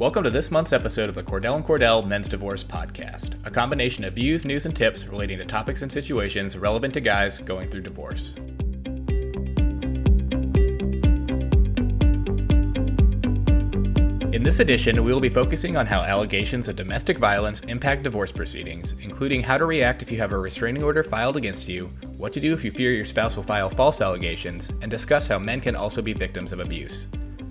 Welcome to this month's episode of the Cordell and Cordell Men's Divorce Podcast, a combination of views, news, and tips relating to topics and situations relevant to guys going through divorce. In this edition, we will be focusing on how allegations of domestic violence impact divorce proceedings, including how to react if you have a restraining order filed against you, what to do if you fear your spouse will file false allegations, and discuss how men can also be victims of abuse.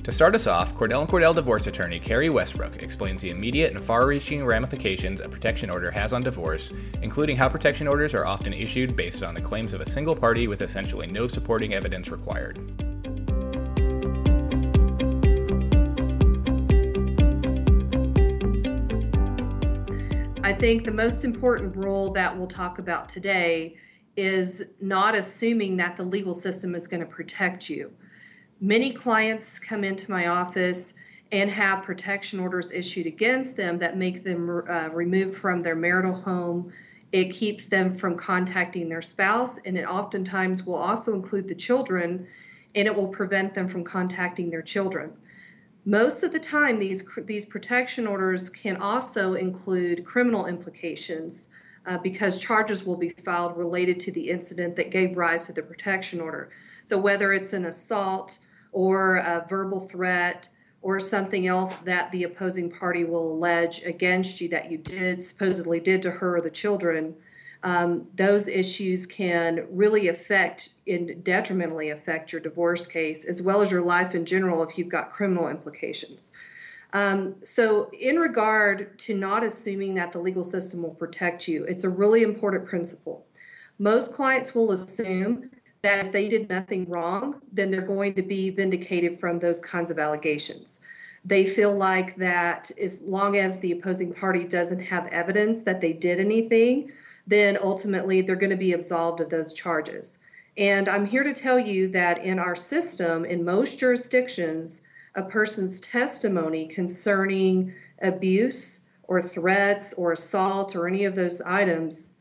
To start us off, Cordell and Cordell divorce attorney Carrie Westbrook explains the immediate and far reaching ramifications a protection order has on divorce, including how protection orders are often issued based on the claims of a single party with essentially no supporting evidence required. I think the most important rule that we'll talk about today is not assuming that the legal system is going to protect you. Many clients come into my office and have protection orders issued against them that make them uh, removed from their marital home. It keeps them from contacting their spouse, and it oftentimes will also include the children, and it will prevent them from contacting their children. Most of the time, these, these protection orders can also include criminal implications uh, because charges will be filed related to the incident that gave rise to the protection order. So, whether it's an assault or a verbal threat or something else that the opposing party will allege against you that you did supposedly did to her or the children, um, those issues can really affect and detrimentally affect your divorce case as well as your life in general if you've got criminal implications. Um, so, in regard to not assuming that the legal system will protect you, it's a really important principle. Most clients will assume that if they did nothing wrong, then they're going to be vindicated from those kinds of allegations. They feel like that as long as the opposing party doesn't have evidence that they did anything, then ultimately they're going to be absolved of those charges. And I'm here to tell you that in our system, in most jurisdictions, a person's testimony concerning abuse or threats or assault or any of those items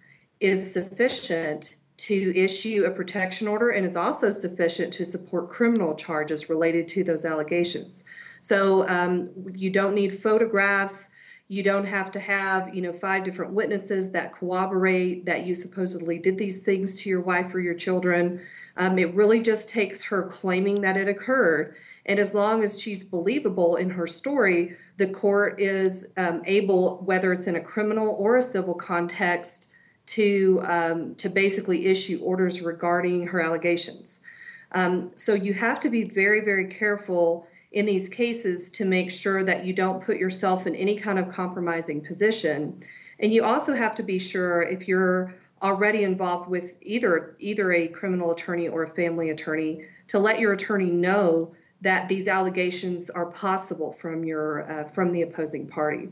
is sufficient to issue a protection order and is also sufficient to support criminal charges related to those allegations. So um, you don't need photographs you don't have to have, you know, five different witnesses that corroborate that you supposedly did these things to your wife or your children. Um, it really just takes her claiming that it occurred. And as long as she's believable in her story, the court is um, able, whether it's in a criminal or a civil context, to um, to basically issue orders regarding her allegations. Um, so you have to be very, very careful in these cases to make sure that you don't put yourself in any kind of compromising position. And you also have to be sure if you're already involved with either either a criminal attorney or a family attorney to let your attorney know that these allegations are possible from your uh, from the opposing party.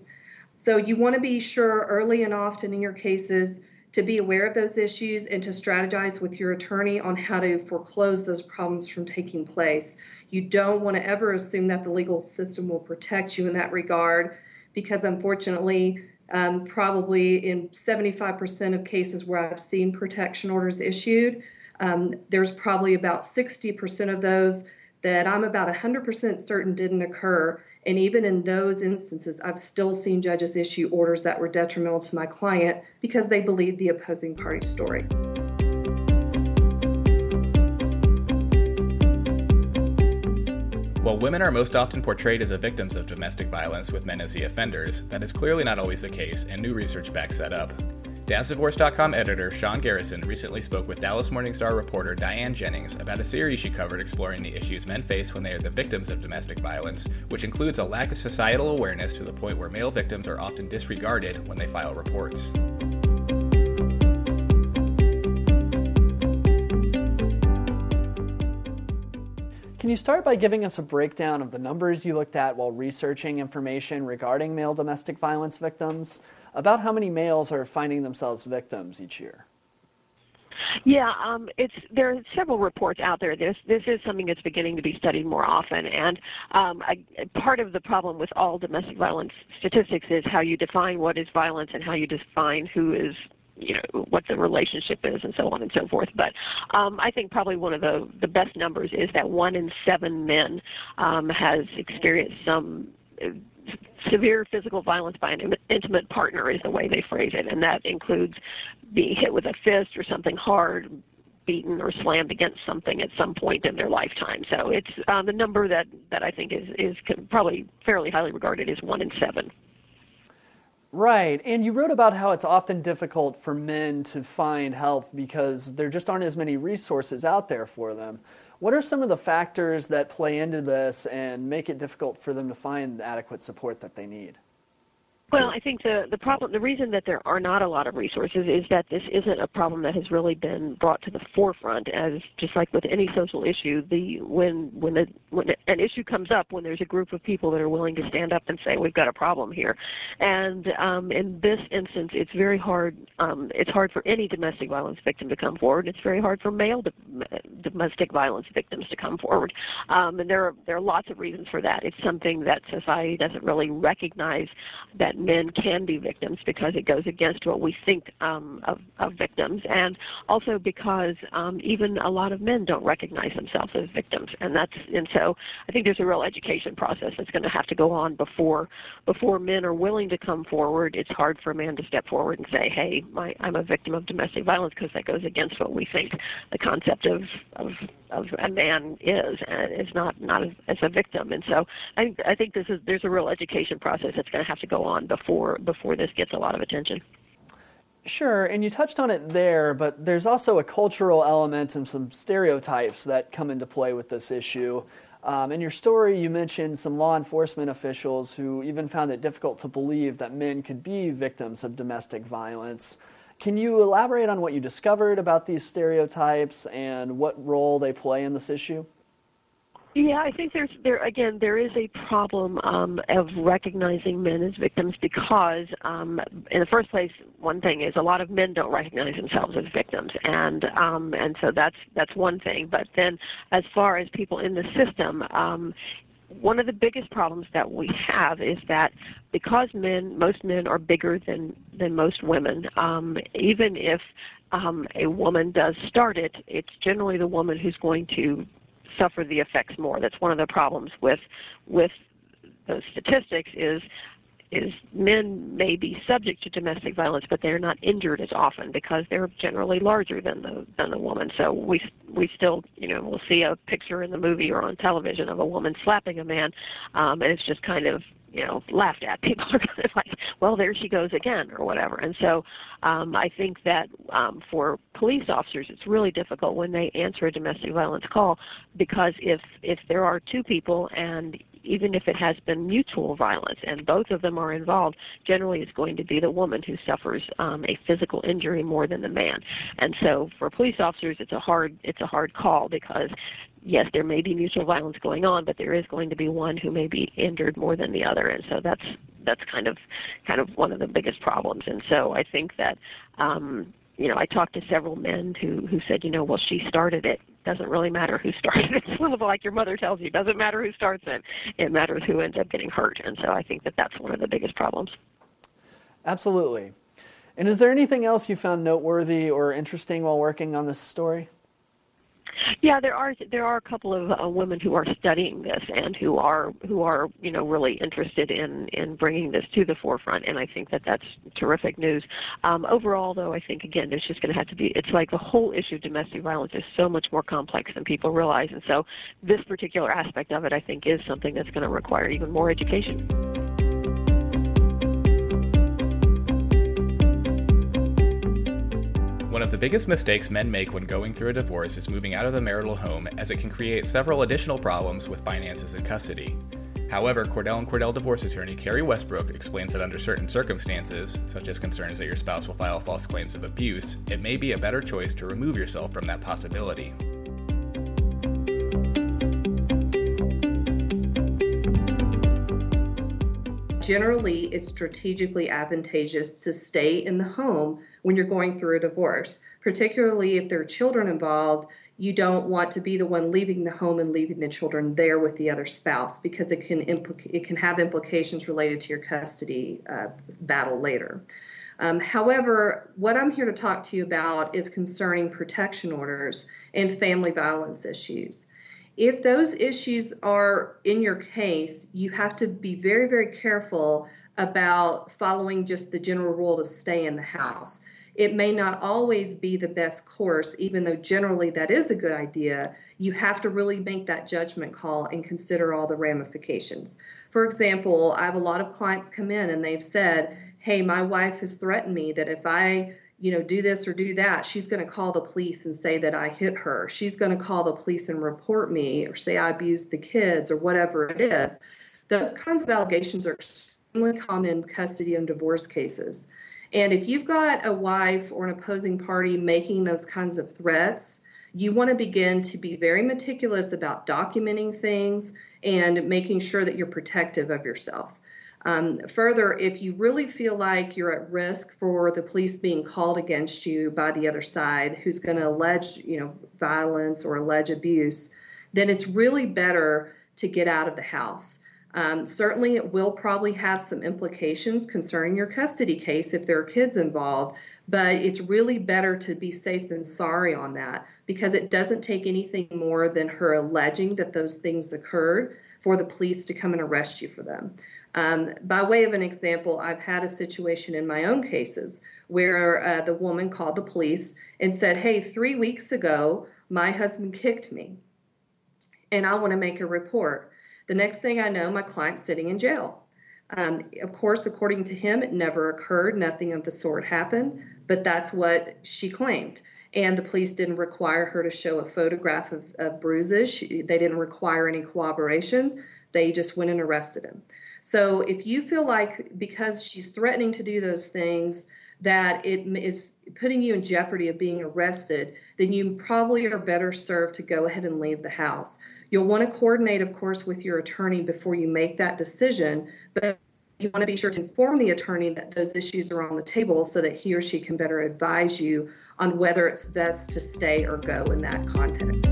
So you want to be sure early and often in your cases to be aware of those issues and to strategize with your attorney on how to foreclose those problems from taking place. You don't want to ever assume that the legal system will protect you in that regard because, unfortunately, um, probably in 75% of cases where I've seen protection orders issued, um, there's probably about 60% of those that I'm about 100% certain didn't occur. And even in those instances, I've still seen judges issue orders that were detrimental to my client because they believed the opposing party's story. While women are most often portrayed as the victims of domestic violence with men as the offenders, that is clearly not always the case, and new research backs that up. DadsDivorce.com editor Sean Garrison recently spoke with Dallas Morning Star reporter Diane Jennings about a series she covered exploring the issues men face when they are the victims of domestic violence, which includes a lack of societal awareness to the point where male victims are often disregarded when they file reports. Can you start by giving us a breakdown of the numbers you looked at while researching information regarding male domestic violence victims? About how many males are finding themselves victims each year? Yeah, um, it's there are several reports out there. This this is something that's beginning to be studied more often, and um, I, part of the problem with all domestic violence statistics is how you define what is violence and how you define who is you know what the relationship is and so on and so forth. But um, I think probably one of the the best numbers is that one in seven men um, has experienced some severe physical violence by an intimate partner is the way they phrase it, and that includes being hit with a fist or something hard, beaten or slammed against something at some point in their lifetime. So it's uh, the number that that I think is is probably fairly highly regarded is one in seven. Right, and you wrote about how it's often difficult for men to find help because there just aren't as many resources out there for them. What are some of the factors that play into this and make it difficult for them to find adequate support that they need? Well, I think the the problem, the reason that there are not a lot of resources is that this isn't a problem that has really been brought to the forefront. As just like with any social issue, the when when when an issue comes up, when there's a group of people that are willing to stand up and say we've got a problem here, and um, in this instance, it's very hard. Um, it's hard for any domestic violence victim to come forward. It's very hard for male domestic violence victims to come forward, um, and there are there are lots of reasons for that. It's something that society doesn't really recognize that men can be victims because it goes against what we think um, of, of victims, and also because um, even a lot of men don't recognize themselves as victims, and that's and so I think there's a real education process that's going to have to go on before before men are willing to come forward. It's hard for a man to step forward and say, "Hey, my, I'm a victim of domestic violence," because that goes against what we think the concept of of, of a man is, and is not not as, as a victim. And so I I think this is there's a real education process that's going to have to go on before before this gets a lot of attention. Sure, and you touched on it there, but there's also a cultural element and some stereotypes that come into play with this issue. Um, in your story, you mentioned some law enforcement officials who even found it difficult to believe that men could be victims of domestic violence. Can you elaborate on what you discovered about these stereotypes and what role they play in this issue? Yeah, I think there's there again there is a problem um, of recognizing men as victims because um, in the first place, one thing is a lot of men don't recognize themselves as victims, and um, and so that's that's one thing. But then, as far as people in the system, um, one of the biggest problems that we have is that because men, most men are bigger than than most women. Um, even if um, a woman does start it, it's generally the woman who's going to suffer the effects more. That's one of the problems with with those statistics is is men may be subject to domestic violence, but they're not injured as often because they're generally larger than the than the woman. So we we still you know we'll see a picture in the movie or on television of a woman slapping a man, um, and it's just kind of you know laughed at. People are kind of like, well, there she goes again, or whatever. And so um, I think that um, for police officers, it's really difficult when they answer a domestic violence call because if if there are two people and even if it has been mutual violence and both of them are involved, generally it's going to be the woman who suffers um, a physical injury more than the man. And so for police officers, it's a hard it's a hard call because yes, there may be mutual violence going on, but there is going to be one who may be injured more than the other, and so that's that's kind of kind of one of the biggest problems. And so I think that um, you know I talked to several men who who said, you know, well she started it doesn't really matter who started it. It's sort of like your mother tells you, doesn't matter who starts it. It matters who ends up getting hurt. And so I think that that's one of the biggest problems. Absolutely. And is there anything else you found noteworthy or interesting while working on this story? Yeah, there are there are a couple of uh, women who are studying this and who are who are you know really interested in in bringing this to the forefront, and I think that that's terrific news. Um, overall, though, I think again there's just going to have to be it's like the whole issue of domestic violence is so much more complex than people realize, and so this particular aspect of it I think is something that's going to require even more education. One of the biggest mistakes men make when going through a divorce is moving out of the marital home, as it can create several additional problems with finances and custody. However, Cordell and Cordell divorce attorney Carrie Westbrook explains that under certain circumstances, such as concerns that your spouse will file false claims of abuse, it may be a better choice to remove yourself from that possibility. Generally, it's strategically advantageous to stay in the home when you're going through a divorce, particularly if there are children involved. You don't want to be the one leaving the home and leaving the children there with the other spouse because it can impl- it can have implications related to your custody uh, battle later. Um, however, what I'm here to talk to you about is concerning protection orders and family violence issues. If those issues are in your case, you have to be very, very careful about following just the general rule to stay in the house. It may not always be the best course, even though generally that is a good idea. You have to really make that judgment call and consider all the ramifications. For example, I have a lot of clients come in and they've said, Hey, my wife has threatened me that if I you know, do this or do that, she's going to call the police and say that I hit her. She's going to call the police and report me or say I abused the kids or whatever it is. Those kinds of allegations are extremely common in custody and divorce cases. And if you've got a wife or an opposing party making those kinds of threats, you want to begin to be very meticulous about documenting things and making sure that you're protective of yourself. Um, further, if you really feel like you're at risk for the police being called against you by the other side, who's going to allege, you know, violence or allege abuse, then it's really better to get out of the house. Um, certainly, it will probably have some implications concerning your custody case if there are kids involved, but it's really better to be safe than sorry on that because it doesn't take anything more than her alleging that those things occurred for the police to come and arrest you for them. Um, by way of an example, I've had a situation in my own cases where uh, the woman called the police and said, Hey, three weeks ago, my husband kicked me, and I want to make a report. The next thing I know, my client's sitting in jail. Um, of course, according to him, it never occurred. Nothing of the sort happened, but that's what she claimed. And the police didn't require her to show a photograph of, of bruises. She, they didn't require any cooperation. They just went and arrested him. So if you feel like because she's threatening to do those things, that it is putting you in jeopardy of being arrested, then you probably are better served to go ahead and leave the house. You'll want to coordinate, of course, with your attorney before you make that decision, but you want to be sure to inform the attorney that those issues are on the table so that he or she can better advise you on whether it's best to stay or go in that context.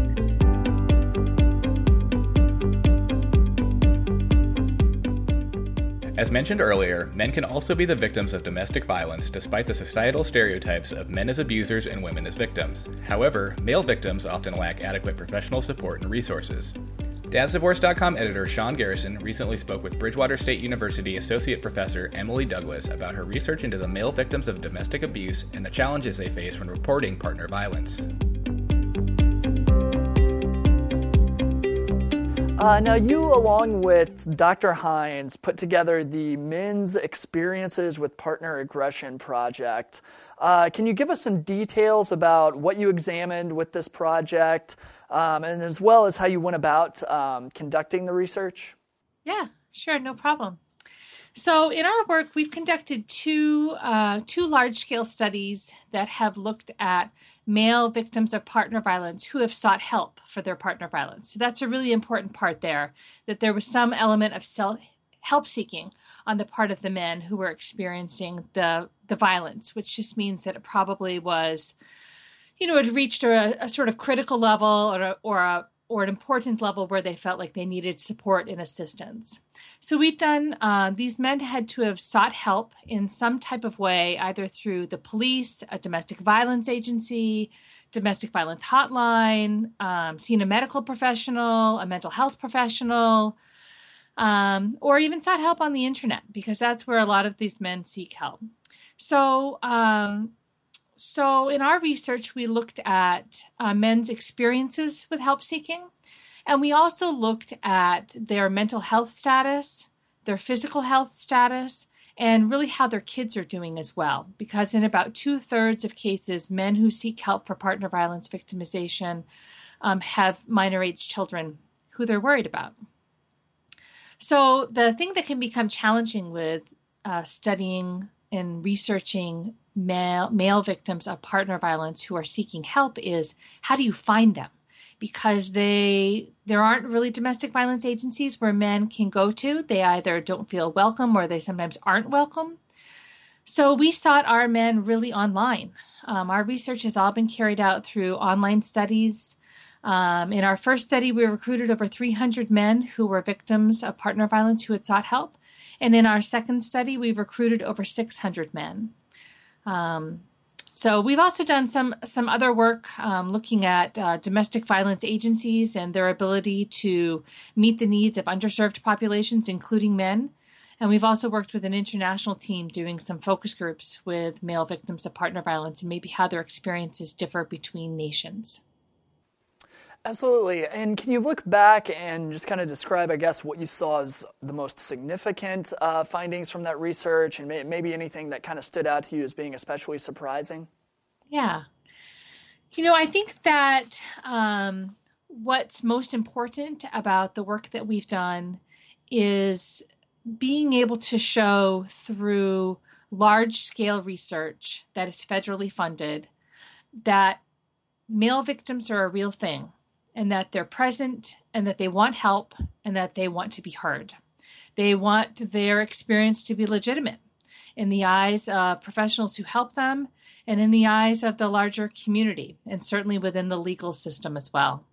As mentioned earlier, men can also be the victims of domestic violence despite the societal stereotypes of men as abusers and women as victims. However, male victims often lack adequate professional support and resources. DadsDivorce.com editor Sean Garrison recently spoke with Bridgewater State University Associate Professor Emily Douglas about her research into the male victims of domestic abuse and the challenges they face when reporting partner violence. Uh, now, you, along with Dr. Hines, put together the Men's Experiences with Partner Aggression project. Uh, can you give us some details about what you examined with this project, um, and as well as how you went about um, conducting the research? Yeah, sure, no problem. So, in our work, we've conducted two uh, two large scale studies that have looked at male victims of partner violence who have sought help for their partner violence. So that's a really important part there. That there was some element of self help seeking on the part of the men who were experiencing the the violence, which just means that it probably was, you know, it reached a, a sort of critical level or a, or a or an important level where they felt like they needed support and assistance. So we've done, uh, these men had to have sought help in some type of way, either through the police, a domestic violence agency, domestic violence hotline, um, seen a medical professional, a mental health professional, um, or even sought help on the internet because that's where a lot of these men seek help. So, um, so, in our research, we looked at uh, men's experiences with help seeking, and we also looked at their mental health status, their physical health status, and really how their kids are doing as well. Because in about two thirds of cases, men who seek help for partner violence victimization um, have minor age children who they're worried about. So, the thing that can become challenging with uh, studying and researching male, male victims of partner violence who are seeking help is how do you find them? Because they there aren't really domestic violence agencies where men can go to. They either don't feel welcome or they sometimes aren't welcome. So we sought our men really online. Um, our research has all been carried out through online studies. Um, in our first study, we recruited over 300 men who were victims of partner violence who had sought help. And in our second study, we recruited over 600 men. Um, So we've also done some some other work um, looking at uh, domestic violence agencies and their ability to meet the needs of underserved populations, including men. And we've also worked with an international team doing some focus groups with male victims of partner violence and maybe how their experiences differ between nations. Absolutely. And can you look back and just kind of describe, I guess, what you saw as the most significant uh, findings from that research and may- maybe anything that kind of stood out to you as being especially surprising? Yeah. You know, I think that um, what's most important about the work that we've done is being able to show through large scale research that is federally funded that male victims are a real thing and that they're present and that they want help and that they want to be heard. They want their experience to be legitimate in the eyes of professionals who help them and in the eyes of the larger community, and certainly within the legal system as well.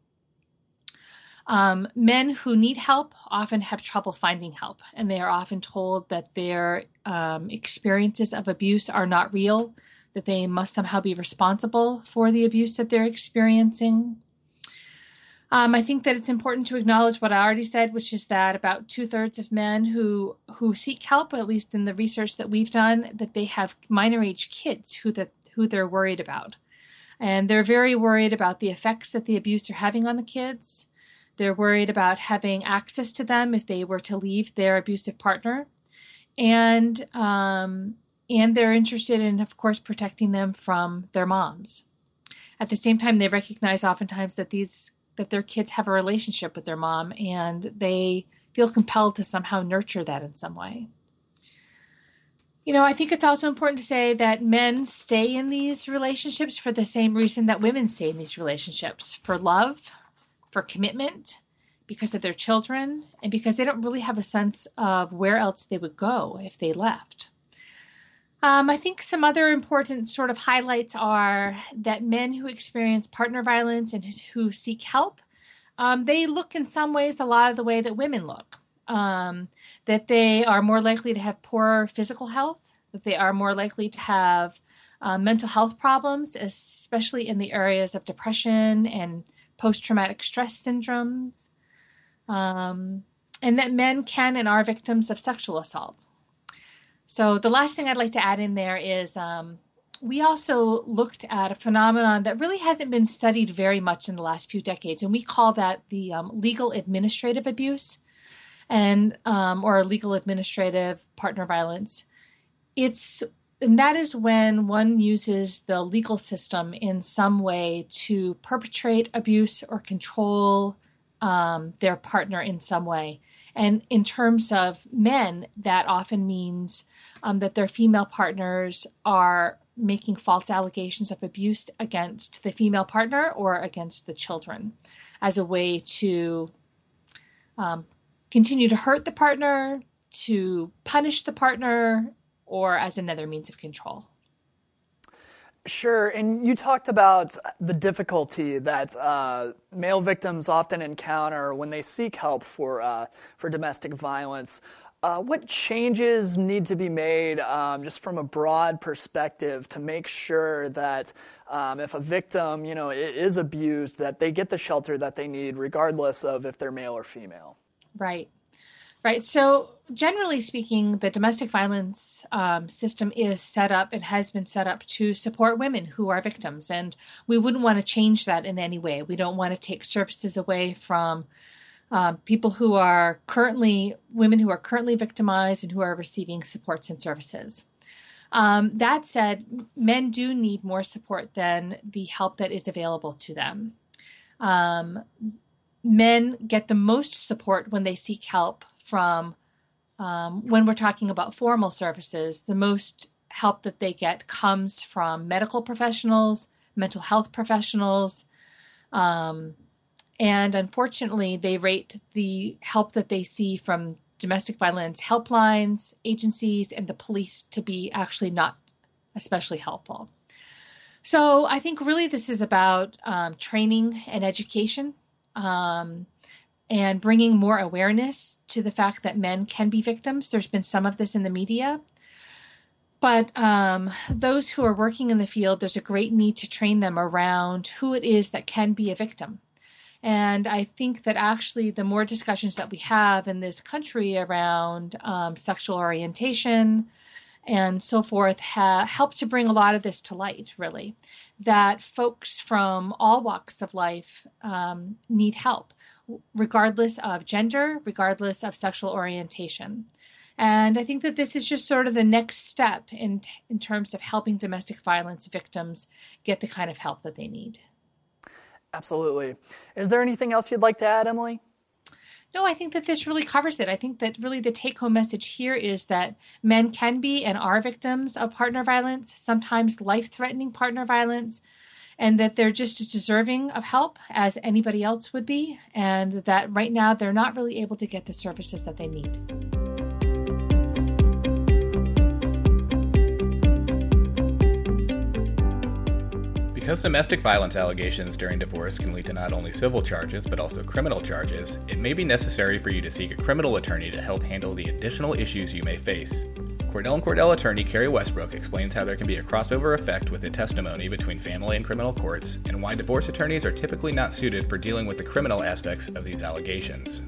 Um, men who need help often have trouble finding help, and they are often told that their um, experiences of abuse are not real, that they must somehow be responsible for the abuse that they're experiencing. Um, I think that it's important to acknowledge what I already said, which is that about two thirds of men who who seek help, at least in the research that we've done, that they have minor age kids who that who they're worried about, and they're very worried about the effects that the abuse are having on the kids. They're worried about having access to them if they were to leave their abusive partner, and um, and they're interested in, of course, protecting them from their moms. At the same time, they recognize oftentimes that these that their kids have a relationship with their mom and they feel compelled to somehow nurture that in some way. You know, I think it's also important to say that men stay in these relationships for the same reason that women stay in these relationships for love, for commitment, because of their children, and because they don't really have a sense of where else they would go if they left. Um, I think some other important sort of highlights are that men who experience partner violence and who seek help, um, they look in some ways a lot of the way that women look. Um, that they are more likely to have poor physical health, that they are more likely to have uh, mental health problems, especially in the areas of depression and post traumatic stress syndromes, um, and that men can and are victims of sexual assault. So the last thing I'd like to add in there is um, we also looked at a phenomenon that really hasn't been studied very much in the last few decades, and we call that the um, legal administrative abuse, and um, or legal administrative partner violence. It's and that is when one uses the legal system in some way to perpetrate abuse or control um, their partner in some way. And in terms of men, that often means um, that their female partners are making false allegations of abuse against the female partner or against the children as a way to um, continue to hurt the partner, to punish the partner, or as another means of control. Sure, and you talked about the difficulty that uh, male victims often encounter when they seek help for uh, for domestic violence. Uh, what changes need to be made, um, just from a broad perspective, to make sure that um, if a victim, you know, is abused, that they get the shelter that they need, regardless of if they're male or female? Right. Right. So, generally speaking, the domestic violence um, system is set up and has been set up to support women who are victims. And we wouldn't want to change that in any way. We don't want to take services away from um, people who are currently, women who are currently victimized and who are receiving supports and services. Um, that said, men do need more support than the help that is available to them. Um, men get the most support when they seek help from um, when we're talking about formal services, the most help that they get comes from medical professionals, mental health professionals, um, and unfortunately, they rate the help that they see from domestic violence helplines, agencies, and the police to be actually not especially helpful. So I think really this is about um, training and education. Um, and bringing more awareness to the fact that men can be victims. There's been some of this in the media. But um, those who are working in the field, there's a great need to train them around who it is that can be a victim. And I think that actually, the more discussions that we have in this country around um, sexual orientation and so forth ha- help to bring a lot of this to light, really. That folks from all walks of life um, need help, regardless of gender, regardless of sexual orientation. And I think that this is just sort of the next step in, in terms of helping domestic violence victims get the kind of help that they need. Absolutely. Is there anything else you'd like to add, Emily? No, I think that this really covers it. I think that really the take home message here is that men can be and are victims of partner violence, sometimes life threatening partner violence, and that they're just as deserving of help as anybody else would be, and that right now they're not really able to get the services that they need. Because domestic violence allegations during divorce can lead to not only civil charges but also criminal charges, it may be necessary for you to seek a criminal attorney to help handle the additional issues you may face. Cordell and Cordell attorney Carrie Westbrook explains how there can be a crossover effect with the testimony between family and criminal courts and why divorce attorneys are typically not suited for dealing with the criminal aspects of these allegations.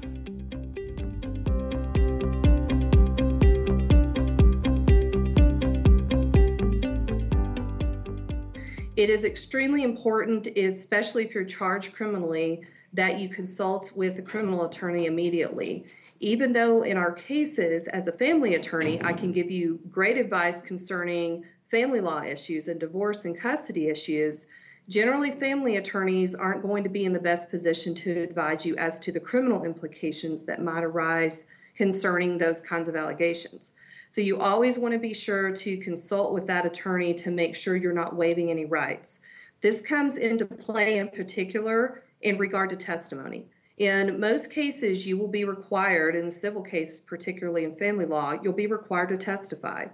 It is extremely important, especially if you're charged criminally, that you consult with a criminal attorney immediately. Even though in our cases, as a family attorney, I can give you great advice concerning family law issues and divorce and custody issues, generally family attorneys aren't going to be in the best position to advise you as to the criminal implications that might arise concerning those kinds of allegations. So you always want to be sure to consult with that attorney to make sure you're not waiving any rights. This comes into play in particular in regard to testimony. In most cases, you will be required, in the civil case, particularly in family law, you'll be required to testify.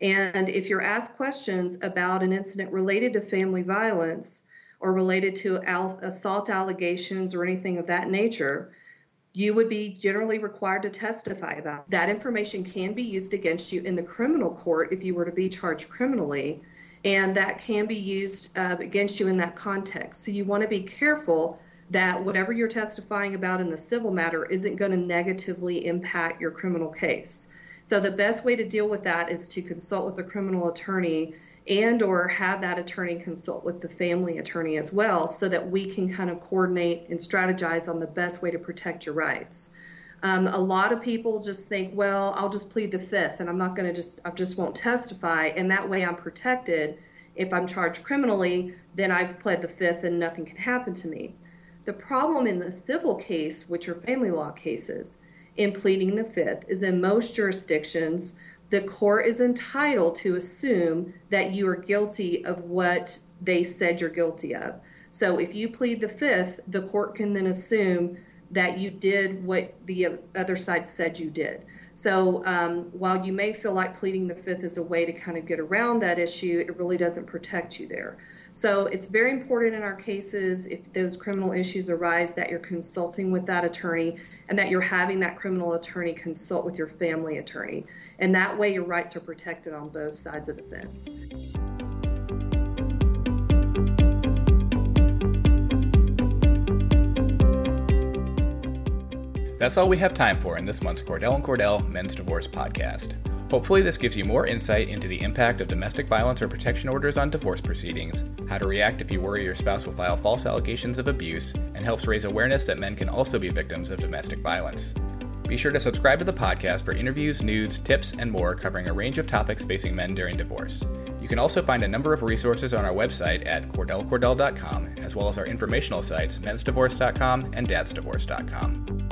And if you're asked questions about an incident related to family violence or related to assault allegations or anything of that nature, you would be generally required to testify about. That information can be used against you in the criminal court if you were to be charged criminally, and that can be used uh, against you in that context. So you want to be careful that whatever you're testifying about in the civil matter isn't going to negatively impact your criminal case. So the best way to deal with that is to consult with a criminal attorney and or have that attorney consult with the family attorney as well so that we can kind of coordinate and strategize on the best way to protect your rights. Um, a lot of people just think well i'll just plead the fifth and i'm not going to just i just won't testify and that way i'm protected. If i'm charged criminally then i've pled the fifth and nothing can happen to me. The problem in the civil case which are family law cases in pleading the fifth is in most jurisdictions the court is entitled to assume that you are guilty of what they said you're guilty of. So if you plead the fifth, the court can then assume that you did what the other side said you did. So um, while you may feel like pleading the fifth is a way to kind of get around that issue, it really doesn't protect you there. So it's very important in our cases if those criminal issues arise that you're consulting with that attorney and that you're having that criminal attorney consult with your family attorney. And that way your rights are protected on both sides of the fence. That's all we have time for in this month's Cordell and Cordell Men's Divorce podcast. Hopefully, this gives you more insight into the impact of domestic violence or protection orders on divorce proceedings, how to react if you worry your spouse will file false allegations of abuse, and helps raise awareness that men can also be victims of domestic violence. Be sure to subscribe to the podcast for interviews, news, tips, and more covering a range of topics facing men during divorce. You can also find a number of resources on our website at cordellcordell.com, as well as our informational sites, mensdivorce.com and dadsdivorce.com.